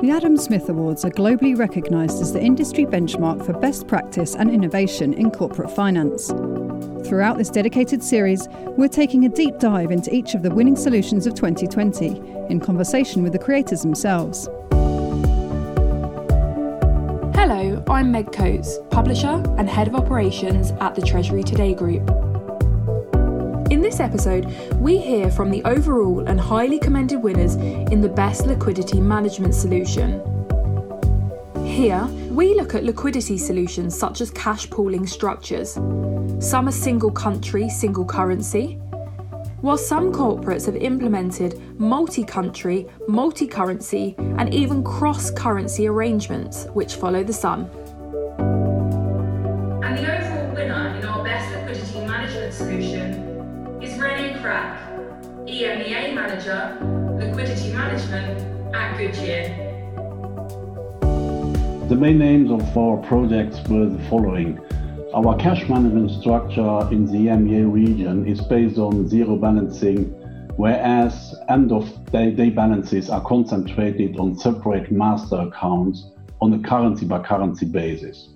The Adam Smith Awards are globally recognised as the industry benchmark for best practice and innovation in corporate finance. Throughout this dedicated series, we're taking a deep dive into each of the winning solutions of 2020 in conversation with the creators themselves. Hello, I'm Meg Coates, publisher and head of operations at the Treasury Today Group. This episode, we hear from the overall and highly commended winners in the best liquidity management solution. Here, we look at liquidity solutions such as cash pooling structures. Some are single country, single currency, while some corporates have implemented multi country, multi currency, and even cross currency arrangements which follow the sun. Manager, Liquidity Management at Goodyear. The main names of our projects were the following. Our cash management structure in the EMEA region is based on zero balancing, whereas end of day, day balances are concentrated on separate master accounts on a currency by currency basis.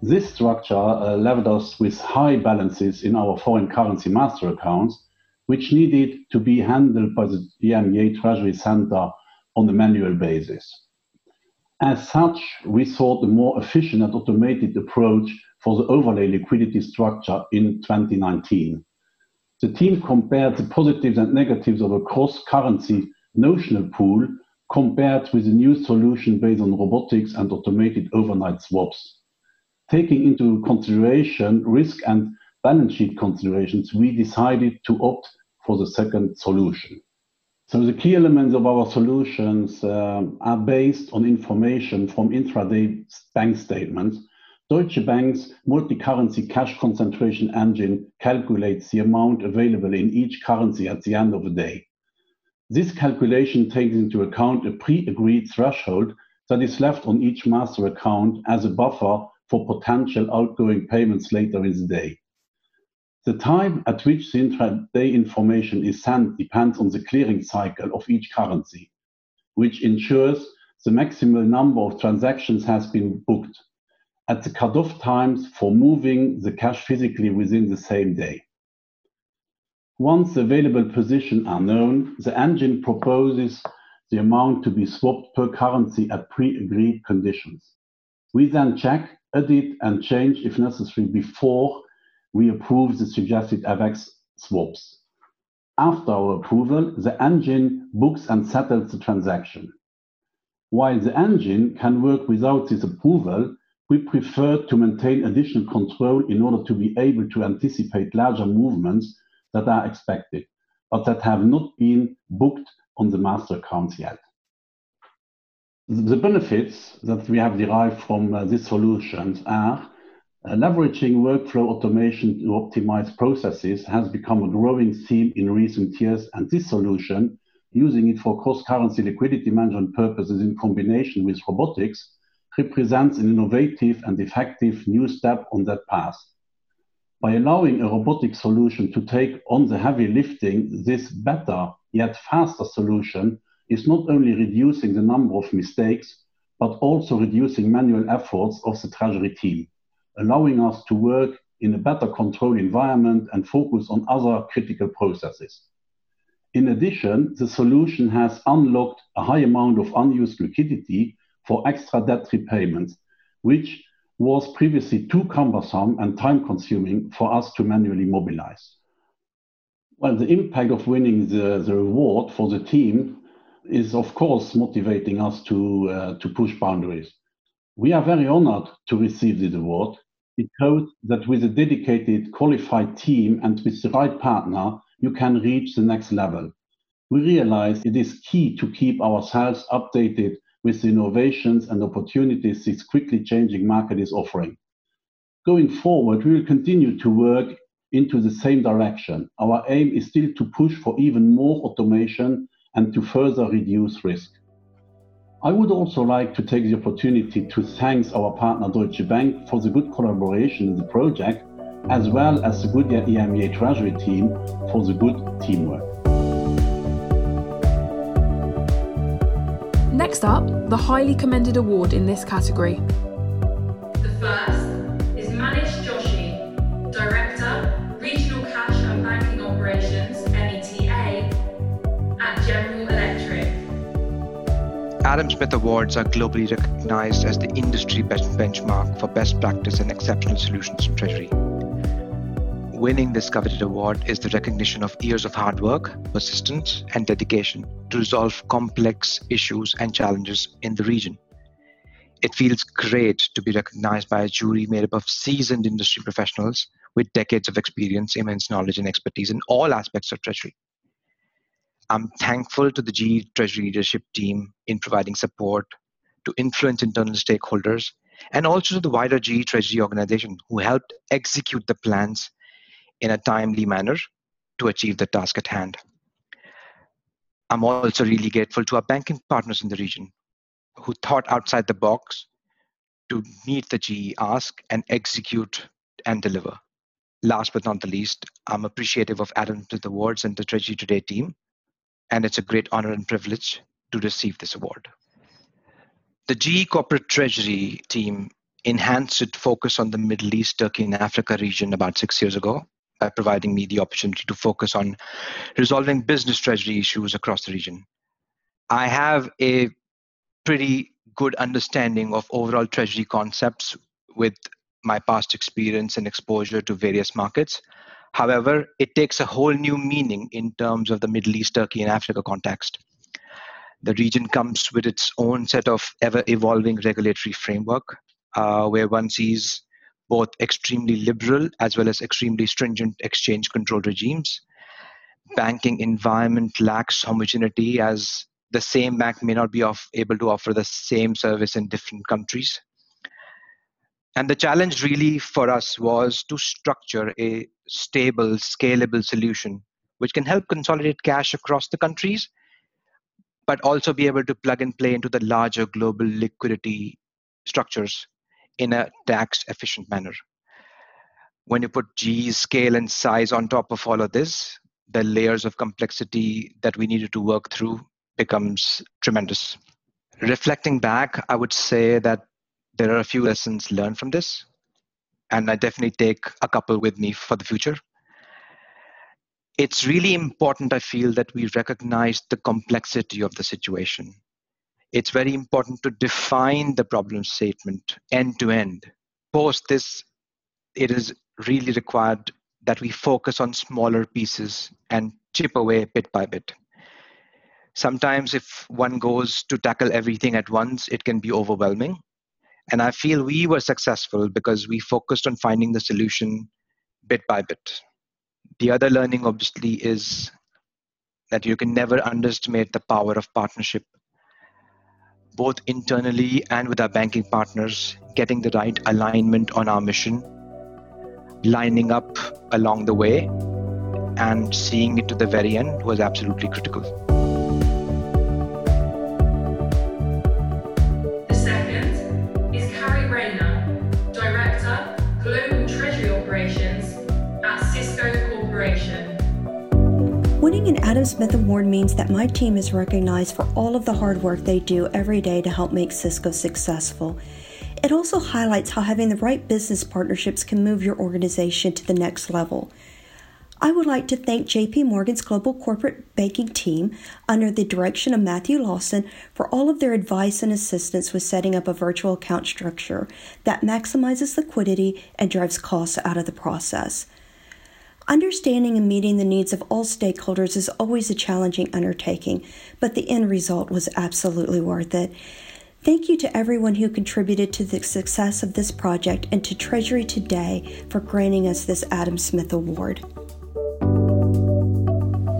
This structure uh, us with high balances in our foreign currency master accounts which needed to be handled by the EMEA Treasury Center on a manual basis. As such, we sought a more efficient and automated approach for the overlay liquidity structure in 2019. The team compared the positives and negatives of a cross-currency notional pool compared with a new solution based on robotics and automated overnight swaps. Taking into consideration risk and balance sheet considerations, we decided to opt for the second solution. So the key elements of our solutions um, are based on information from intraday bank statements. Deutsche Bank's multi-currency cash concentration engine calculates the amount available in each currency at the end of the day. This calculation takes into account a pre-agreed threshold that is left on each master account as a buffer for potential outgoing payments later in the day. The time at which the intraday information is sent depends on the clearing cycle of each currency, which ensures the maximal number of transactions has been booked at the cutoff times for moving the cash physically within the same day. Once the available positions are known, the engine proposes the amount to be swapped per currency at pre-agreed conditions. We then check, edit, and change if necessary before we approve the suggested FX swaps. After our approval, the engine books and settles the transaction. While the engine can work without this approval, we prefer to maintain additional control in order to be able to anticipate larger movements that are expected, but that have not been booked on the master accounts yet. The benefits that we have derived from uh, these solutions are leveraging workflow automation to optimize processes has become a growing theme in recent years, and this solution, using it for cross-currency liquidity management purposes in combination with robotics, represents an innovative and effective new step on that path. By allowing a robotic solution to take on the heavy lifting, this better yet faster solution is not only reducing the number of mistakes, but also reducing manual efforts of the treasury team allowing us to work in a better control environment and focus on other critical processes. In addition, the solution has unlocked a high amount of unused liquidity for extra debt repayments, which was previously too cumbersome and time-consuming for us to manually mobilize. Well, the impact of winning the, the reward for the team is, of course, motivating us to, uh, to push boundaries. We are very honored to receive this award it shows that with a dedicated, qualified team and with the right partner, you can reach the next level. We realize it is key to keep ourselves updated with the innovations and opportunities this quickly changing market is offering. Going forward, we will continue to work into the same direction. Our aim is still to push for even more automation and to further reduce risk. I would also like to take the opportunity to thank our partner Deutsche Bank for the good collaboration in the project, as well as the Goodyear EMEA Treasury team for the good teamwork. Next up, the highly commended award in this category. Adam Smith Awards are globally recognized as the industry benchmark for best practice and exceptional solutions in Treasury. Winning this coveted award is the recognition of years of hard work, persistence, and dedication to resolve complex issues and challenges in the region. It feels great to be recognized by a jury made up of seasoned industry professionals with decades of experience, immense knowledge, and expertise in all aspects of Treasury. I'm thankful to the GE Treasury leadership team in providing support to influence internal stakeholders and also to the wider GE Treasury organization who helped execute the plans in a timely manner to achieve the task at hand. I'm also really grateful to our banking partners in the region who thought outside the box to meet the GE ask and execute and deliver. Last but not the least, I'm appreciative of Adam to the Awards and the Treasury Today team, and it's a great honor and privilege to receive this award. The GE Corporate Treasury team enhanced its focus on the Middle East, Turkey, and Africa region about six years ago by providing me the opportunity to focus on resolving business treasury issues across the region. I have a pretty good understanding of overall treasury concepts with my past experience and exposure to various markets. However, it takes a whole new meaning in terms of the Middle East, Turkey, and Africa context. The region comes with its own set of ever evolving regulatory framework, uh, where one sees both extremely liberal as well as extremely stringent exchange control regimes. Banking environment lacks homogeneity as the same bank may not be off, able to offer the same service in different countries. And the challenge really for us was to structure a stable, scalable solution which can help consolidate cash across the countries, but also be able to plug and play into the larger global liquidity structures in a tax efficient manner. When you put G scale and size on top of all of this, the layers of complexity that we needed to work through becomes tremendous. Reflecting back, I would say that there are a few lessons learned from this, and I definitely take a couple with me for the future. It's really important, I feel, that we recognize the complexity of the situation it's very important to define the problem statement end to end. Post this, it is really required that we focus on smaller pieces and chip away bit by bit. Sometimes, if one goes to tackle everything at once, it can be overwhelming. And I feel we were successful because we focused on finding the solution bit by bit. The other learning, obviously, is that you can never underestimate the power of partnership both internally and with our banking partners, getting the right alignment on our mission, lining up along the way, and seeing it to the very end was absolutely critical. Smith Award means that my team is recognized for all of the hard work they do every day to help make Cisco successful. It also highlights how having the right business partnerships can move your organization to the next level. I would like to thank JP Morgan's global corporate banking team under the direction of Matthew Lawson for all of their advice and assistance with setting up a virtual account structure that maximizes liquidity and drives costs out of the process. Understanding and meeting the needs of all stakeholders is always a challenging undertaking, but the end result was absolutely worth it. Thank you to everyone who contributed to the success of this project and to Treasury Today for granting us this Adam Smith Award.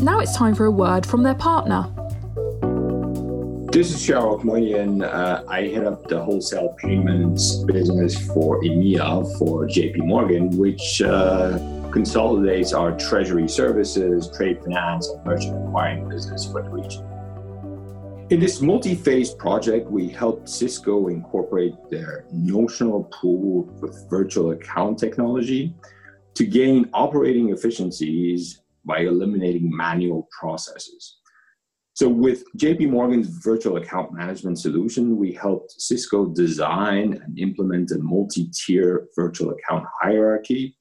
Now it's time for a word from their partner. This is Shahrukh Moyen. Uh, I head up the wholesale payments business for EMEA for JP Morgan, which uh, consolidates our treasury services, trade finance, and merchant acquiring business for the region. In this multi phase project, we helped Cisco incorporate their notional pool with virtual account technology to gain operating efficiencies by eliminating manual processes. So with JP Morgan's virtual account management solution, we helped Cisco design and implement a multi-tier virtual account hierarchy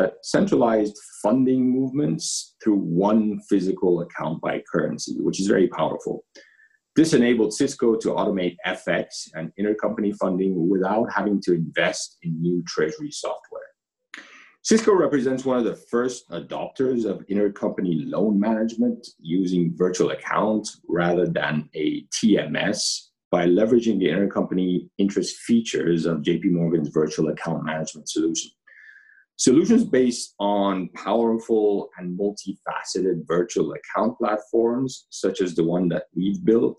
that centralized funding movements through one physical account by currency, which is very powerful. This enabled Cisco to automate FX and intercompany funding without having to invest in new treasury software. Cisco represents one of the first adopters of intercompany loan management using virtual accounts rather than a TMS by leveraging the intercompany interest features of JP Morgan's virtual account management solution. Solutions based on powerful and multifaceted virtual account platforms, such as the one that we've built,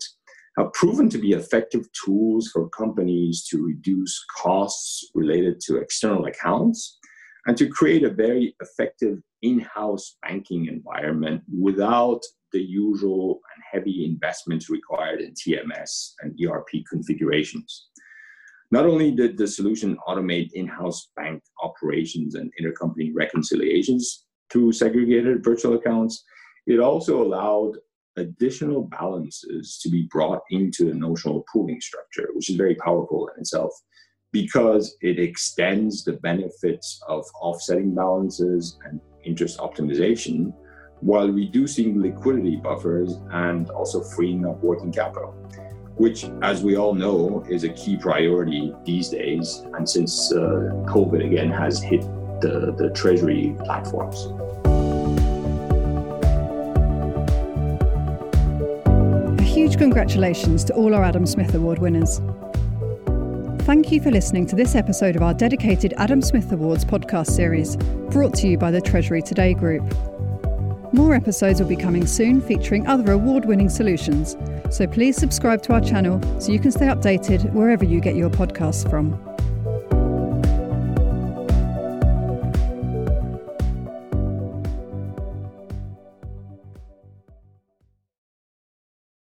have proven to be effective tools for companies to reduce costs related to external accounts and to create a very effective in house banking environment without the usual and heavy investments required in TMS and ERP configurations. Not only did the solution automate in house bank operations and intercompany reconciliations through segregated virtual accounts, it also allowed additional balances to be brought into the notional pooling structure, which is very powerful in itself because it extends the benefits of offsetting balances and interest optimization while reducing liquidity buffers and also freeing up working capital, which, as we all know, is a key priority these days. And since uh, COVID again has hit the, the treasury platforms. A huge congratulations to all our Adam Smith Award winners. Thank you for listening to this episode of our dedicated Adam Smith Awards podcast series, brought to you by the Treasury Today Group. More episodes will be coming soon featuring other award winning solutions, so please subscribe to our channel so you can stay updated wherever you get your podcasts from.